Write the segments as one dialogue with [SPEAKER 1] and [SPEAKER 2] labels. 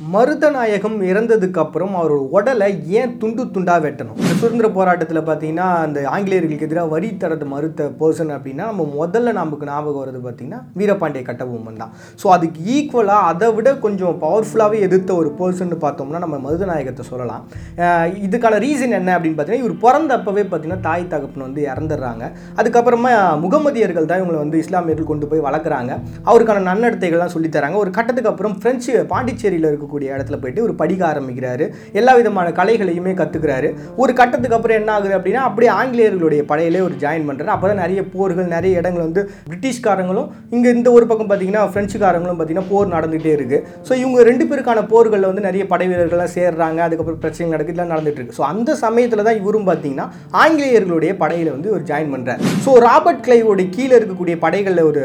[SPEAKER 1] மருதநாயகம் இறந்ததுக்கு அப்புறம் அவரோட உடலை ஏன் துண்டு துண்டாக வெட்டணும்? சுதந்திர போராட்டத்தில் பார்த்தீங்கன்னா அந்த ஆங்கிலேயர்களுக்கு எதிராக வரி தரது மறுத்த பர்சன் அப்படின்னா நம்ம முதல்ல நமக்கு ஞாபகம் வருது பார்த்தீங்கன்னா வீரபாண்டிய கட்டபொம்மன் தான். ஸோ அதுக்கு ஈக்குவலாக அதை விட கொஞ்சம் பவர்ஃபுல்லாகவே எதிர்த்த ஒரு பர்சன் பார்த்தோம்னா நம்ம மருதநாயகத்தை சொல்லலாம். இதுக்கான ரீசன் என்ன அப்படின்னு பார்த்தீங்கன்னா இவர் பிறந்தப்பவே பார்த்தீங்கன்னா தாய் தகப்பன் வந்து இறந்துடுறாங்க. அதுக்கப்புறமா முகமதியர்கள் தான் இவங்களை வந்து இஸ்லாமியர்கள் கொண்டு போய் வளர்க்குறாங்க. அவருக்கான நன்னடத்தைகள்லாம் சொல்லித் தராங்க. ஒரு கட்டத்துக்கு அப்புறம் ஃப்ரெஞ்சு பாண்டிச்சேரியில் இருக்கக்கூடிய இடத்துல போயிட்டு ஒரு படிக்க ஆரம்பிக்கிறாரு. எல்லா விதமான கலைகளையுமே கற்றுக்கிறாரு ஒரு கட்டத்துக்கு அப்புறம் என்ன ஆகுது அப்படின்னா அப்படியே ஆங்கிலேயர்களுடைய படையிலே ஒரு ஜாயின் பண்ணுறாரு அப்போ தான் நிறைய போர்கள் நிறைய இடங்கள் வந்து பிரிட்டிஷ்காரங்களும் இங்கே இந்த ஒரு பக்கம் பார்த்தீங்கன்னா ஃப்ரெஞ்சுக்காரங்களும் பார்த்தீங்கன்னா போர் நடந்துகிட்டே இருக்குது ஸோ இவங்க ரெண்டு பேருக்கான போர்களில் வந்து நிறைய படை வீரர்கள்லாம் சேர்றாங்க. அதுக்கப்புறம் பிரச்சனை நடக்குது இதெல்லாம் நடந்துட்டு இருக்கு. ஸோ அந்த சமயத்தில் தான் இவரும் பார்த்தீங்கன்னா ஆங்கிலேயர்களுடைய படையில் வந்து ஒரு ஜாயின் பண்ணுறாரு ஸோ ராபர்ட் கிளைவோட கீழே இருக்கக்கூடிய படைகளில் ஒரு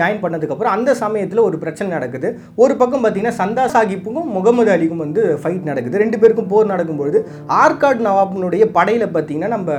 [SPEAKER 1] ஜாயின் பண்ணதுக்கப்புறம் அந்த சமயத்தில் ஒரு பிரச்சனை நடக்குது. ஒரு பக்கம் பார்த்தீங்கன்னா சந்தா சாஹிப்புக்கும் முகமது அலிக்கும் வந்து ஃபைட் நடக்குது. ரெண்டு பேருக்கும் போர் நடக்கும்பொழுது ஆர்காட் நவாபினுடைய படையில் பார்த்தீங்கன்னா நம்ம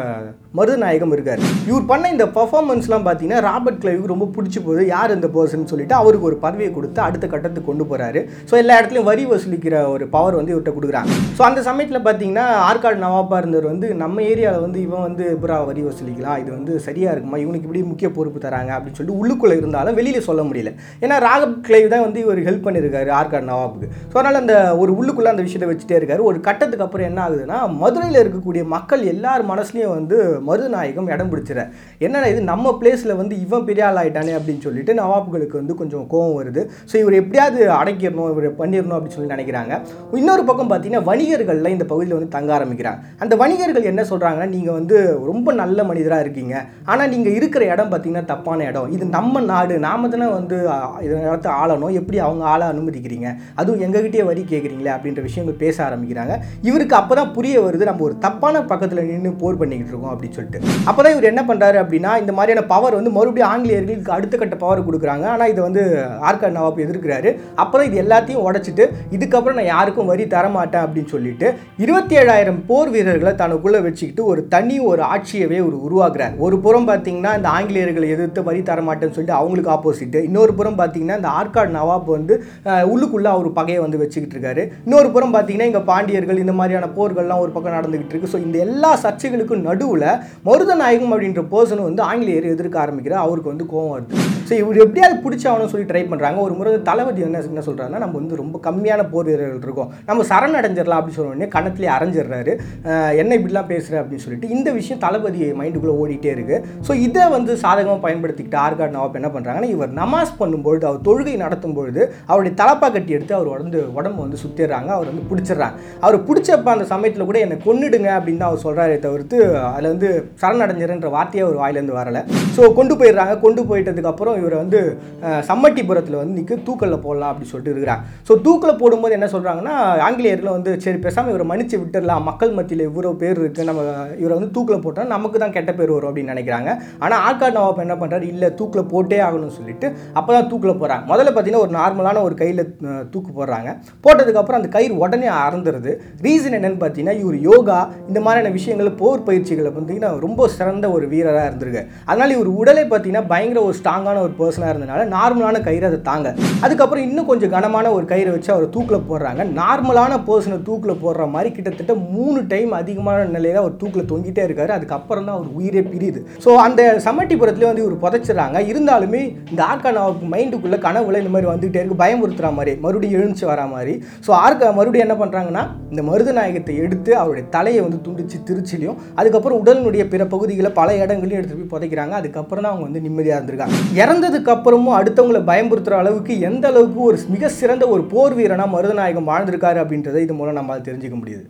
[SPEAKER 1] மருதநாயகம் இருக்கார். இவர் பண்ண இந்த பர்ஃபார்மன்ஸ்லாம் பார்த்தீங்கன்னா ராபர்ட் கிளைவுக்கு ரொம்ப பிடிச்சி போகுது. யார் இந்த பர்சன் சொல்லிட்டு அவருக்கு ஒரு பதவியை கொடுத்து அடுத்த கட்டத்துக்கு கொண்டு போகிறாரு ஸோ எல்லா இடத்துலையும் வரி வசூலிக்கிற ஒரு பவர் வந்து இவர்கிட்ட கொடுக்குறாங்க. ஸோ அந்த சமயத்தில் பார்த்தீங்கன்னா ஆற்காடு நவாப்பா இருந்தவர் வந்து நம்ம ஏரியாவில் வந்து இவன் வந்து புறா வரி வசூலிக்கலாம்? இது வந்து சரியாக இருக்குமா? இவனுக்கு இப்படி முக்கிய பொறுப்பு தராங்க அப்படின்னு சொல்லிட்டு உள்ளுக்குள்ளே இருந்தாலும் வெளியில் சொல்ல முடியல. ஏன்னா ராகப் கிளைவ் தான் வந்து இவர் ஹெல்ப் பண்ணியிருக்காரு ஆற்காடு நவாப்புக்கு. ஸோ அதனால் அந்த ஒரு உள்ளுக்குள்ளே அந்த விஷயத்தை வச்சுட்டே இருக்காரு. ஒரு கட்டத்துக்கு அப்புறம் என்ன ஆகுதுன்னா மதுரையில் இருக்கக்கூடிய மக்கள் எல்லார் மனசுலேயும் வந்து மருதநாயகம் இடம் பிடிச்சிட என்னடா இது நம்ம பிளேஸில் வந்து இவன் பெரிய ஆள் ஆகிட்டானே அப்படின்னு சொல்லிட்டு நவாப்புகளுக்கு வந்து கொஞ்சம் கோவம் வருது. ஸோ இவர் எப்படியாவது அடைக்கிறணும் இவர் பண்ணிடணும் அப்படின்னு சொல்லி நினைக்கிறாங்க. இன்னொரு பக்கம் பார்த்தீங்கன்னா வணிகர்களில் இந்த பகுதியில் வந்து தங்க ஆரம்பிக்கிறாங்க. அந்த வணிகர்கள் என்ன சொல்கிறாங்கன்னா நீங்கள் வந்து ரொம்ப நல்ல மனிதராக இருக்கீங்க. ஆனால் நீங்கள் இருக்கிற இடம் பார்த்தீங்கன்னா தப்பான இடம். இது நம்ம நாடு. நாம தானே வந்து இதை இடத்த ஆளணும். எப்படி அவங்க ஆள அனுமதிக்கிறீங்க? அதுவும் எங்ககிட்டயே வரி கேட்குறீங்களே அப்படின்ற விஷயங்கள் பேச ஆரம்பிக்கிறாங்க. இவருக்கு அப்போ தான் புரிய வருது நம்ம ஒரு தப்பான பக்கத்தில் நின்று போர் பண்ணிக்கிட்டு இருக்கோம் அப்படின்னு அப்படின்னு சொல்லிட்டு. அப்போ தான் இவர் என்ன பண்ணுறாரு அப்படின்னா இந்த மாதிரியான பவர் வந்து மறுபடியும் ஆங்கிலேயர்களுக்கு அடுத்த கட்ட பவர் கொடுக்குறாங்க. ஆனால் இதை வந்து ஆர்காட் நவாப் எதிர்க்கிறாரு. அப்போ தான் இது எல்லாத்தையும் உடைச்சிட்டு இதுக்கப்புறம் நான் யாருக்கும் வரி தரமாட்டேன் அப்படின்னு சொல்லிட்டு இருபத்தி ஏழாயிரம் போர் வீரர்களை தனக்குள்ளே வச்சுக்கிட்டு ஒரு தனி ஒரு ஆட்சியவே ஒரு உருவாக்குறாரு. ஒரு புறம் பார்த்தீங்கன்னா இந்த ஆங்கிலேயர்களை எதிர்த்து வரி தரமாட்டேன்னு சொல்லிட்டு அவங்களுக்கு ஆப்போசிட் இன்னொரு புறம் பார்த்தீங்கன்னா இந்த ஆற்காடு நவாப் வந்து உள்ளுக்குள்ளே அவர் பகையை வந்து வச்சுக்கிட்டு இருக்காரு. இன்னொரு புறம் பார்த்தீங்கன்னா இங்கே பாண்டியர்கள் இந்த மாதிரியான போர்கள்லாம் ஒரு பக்கம் நடந்துகிட்டு இருக்கு. ஸோ இந்த எல்லா சர்ச்சைகளுக்கும் நடுவில் மருதநாயகம் அப்படின்ற பர்சன் வந்து ஆங்கிலேயர் எதிர்க்க ஆரம்பிக்கிறார். அவருக்கு வந்து கோவம் வருது. ஸோ இவர் எப்படியாவது பிடிச்சாவணும் சொல்லி ட்ரை பண்ணுறாங்க ஒரு முறை தளபதி என்ன என்ன சொல்கிறாருன்னா நம்ம வந்து ரொம்ப கம்மியான போர் வீரர்கள் இருக்கோம். நம்ம சரணடைஞ்சிடலாம் அப்படின்னு சொன்ன உடனே கணத்திலே அரைஞ்சிடுறாரு. என்ன இப்படிலாம் பேசுகிற அப்படின்னு சொல்லிட்டு இந்த விஷயம் தளபதி மைண்டுக்குள்ளே ஓடிட்டே இருக்குது ஸோ இதை வந்து சாதகமாக பயன்படுத்திக்கிட்டு ஆர்காட் நவாப் என்ன பண்ணுறாங்கன்னா இவர் நமாஸ் பண்ணும்பொழுது அவர் தொழுகை நடத்தும் பொழுது அவருடைய தலப்பா கட்டி எடுத்து அவர் வந்து உடம்பு வந்து சுற்றிடுறாங்க அவர் வந்து பிடிச்சிடுறாங்க. அவர் பிடிச்சப்ப அந்த சமயத்தில் கூட என்னை கொன்னுடுங்க அப்படின்னு தான் அவர் சொல்கிறாரே தவிர்த்து அதில் வந்து சரணடைஞ்சிருன்ற வார்த்தையே அவர் வாயிலேருந்து வரலை. ஸோ கொண்டு போயிடுறாங்க. கொண்டு போயிட்டதுக்கப்புறம் இவரை வந்து சம்மட்டிபுரத்தில் வந்து நிற்க தூக்கலில் போடலாம் அப்படின்னு சொல்லிட்டு இருக்கிறாங்க. ஸோ தூக்கில் போடும்போது என்ன சொல்கிறாங்கன்னா ஆங்கிலேயர்கள் வந்து சரி பேசாமல் இவரை மன்னிச்சு விட்டுடலாம். மக்கள் மத்தியில் இவ்வளோ பேர் இருக்குது நம்ம இவரை வந்து தூக்கில் போட்டால் நமக்கு தான் கெட்ட பேர் வரும் அப்படின்னு நினைக்கிறாங்க. ஆனால் ஆற்காடு நவாப் என்ன பண்ணுறாரு இல்லை தூக்கில் போட்டே ஆகணும்னு சொல்லிட்டு அப்போ தான் தூக்கில் போகிறாங்க முதல்ல பார்த்தீங்கன்னா ஒரு நார்மலான ஒரு கையில் தூக்கு போடுறாங்க. போட்டதுக்கப்புறம் அந்த கயிறு உடனே அறந்துருது. ரீசன் என்னன்னு பார்த்தீங்கன்னா இவர் யோகா இந்த மாதிரியான விஷயங்கள் போர் பயிற்சிகளை பார்த்தீங்கன்னா ரொம்ப சிறந்த ஒரு வீரராக இருந்திருக்கு. அதனால் இவர் உடலை பார்த்தீங்கன்னா பயங்கர ஒரு ஸ்ட்ராங்கான ஒரு பர்சனாக இருந்தனால நார்மலான கயிறு அதை தாங்க. அதுக்கப்புறம் இன்னும் கொஞ்சம் கனமான ஒரு கயிறை வச்சு அவர் தூக்கில் போடுறாங்க. நார்மலான பர்சனை தூக்கில் போடுற மாதிரி கிட்டத்தட்ட மூணு டைம் அதிகமான நிலையில் அவர் தூக்கில் தொங்கிட்டே இருக்காரு. அதுக்கப்புறம் தான் அவர் உயிரே பிரியுது. ஸோ அந்த சமட்டிபுரத்துலேயே வந்து இவர் புதைச்சிடறாங்க. இருந்தாலுமே இந்த ஆர்கான் அவருக்கு மைண்டுக்குள்ளே கனவுல இந்த மாதிரி வந்துகிட்டே இருக்கு. பயமுறுத்துற மாதிரி மறுபடியும் எழுந்துச்சு வரா மாதிரி. ஸோ ஆர்கா மறுபடியும் என்ன பண்ணுறாங்கன்னா இந்த மருதநாயகத்தை எடுத்து அவருடைய தலையை வந்து துண்டிச்சு திருச்சிலையும் அதுக்கப்புறம் உடலினுடைய பிற பகுதிகளை பல இடங்களையும் எடுத்துகிட்டு போய் புதைக்கிறாங்க. அதுக்கப்புறம் தான் அவங்க வந்து நிம்மதியாக இருந்திருக்காங்க. இறந்த இறந்ததுக்கு அப்புறமும் அடுத்தவங்களை பயமுறுத்துற அளவுக்கு எந்த அளவுக்கு ஒரு மிக சிறந்த ஒரு போர் வீரனாக மருதநாயகம் வாழ்ந்திருக்காரு அப்படின்றத இது மூலம் நம்மளால் தெரிஞ்சுக்க முடியுது.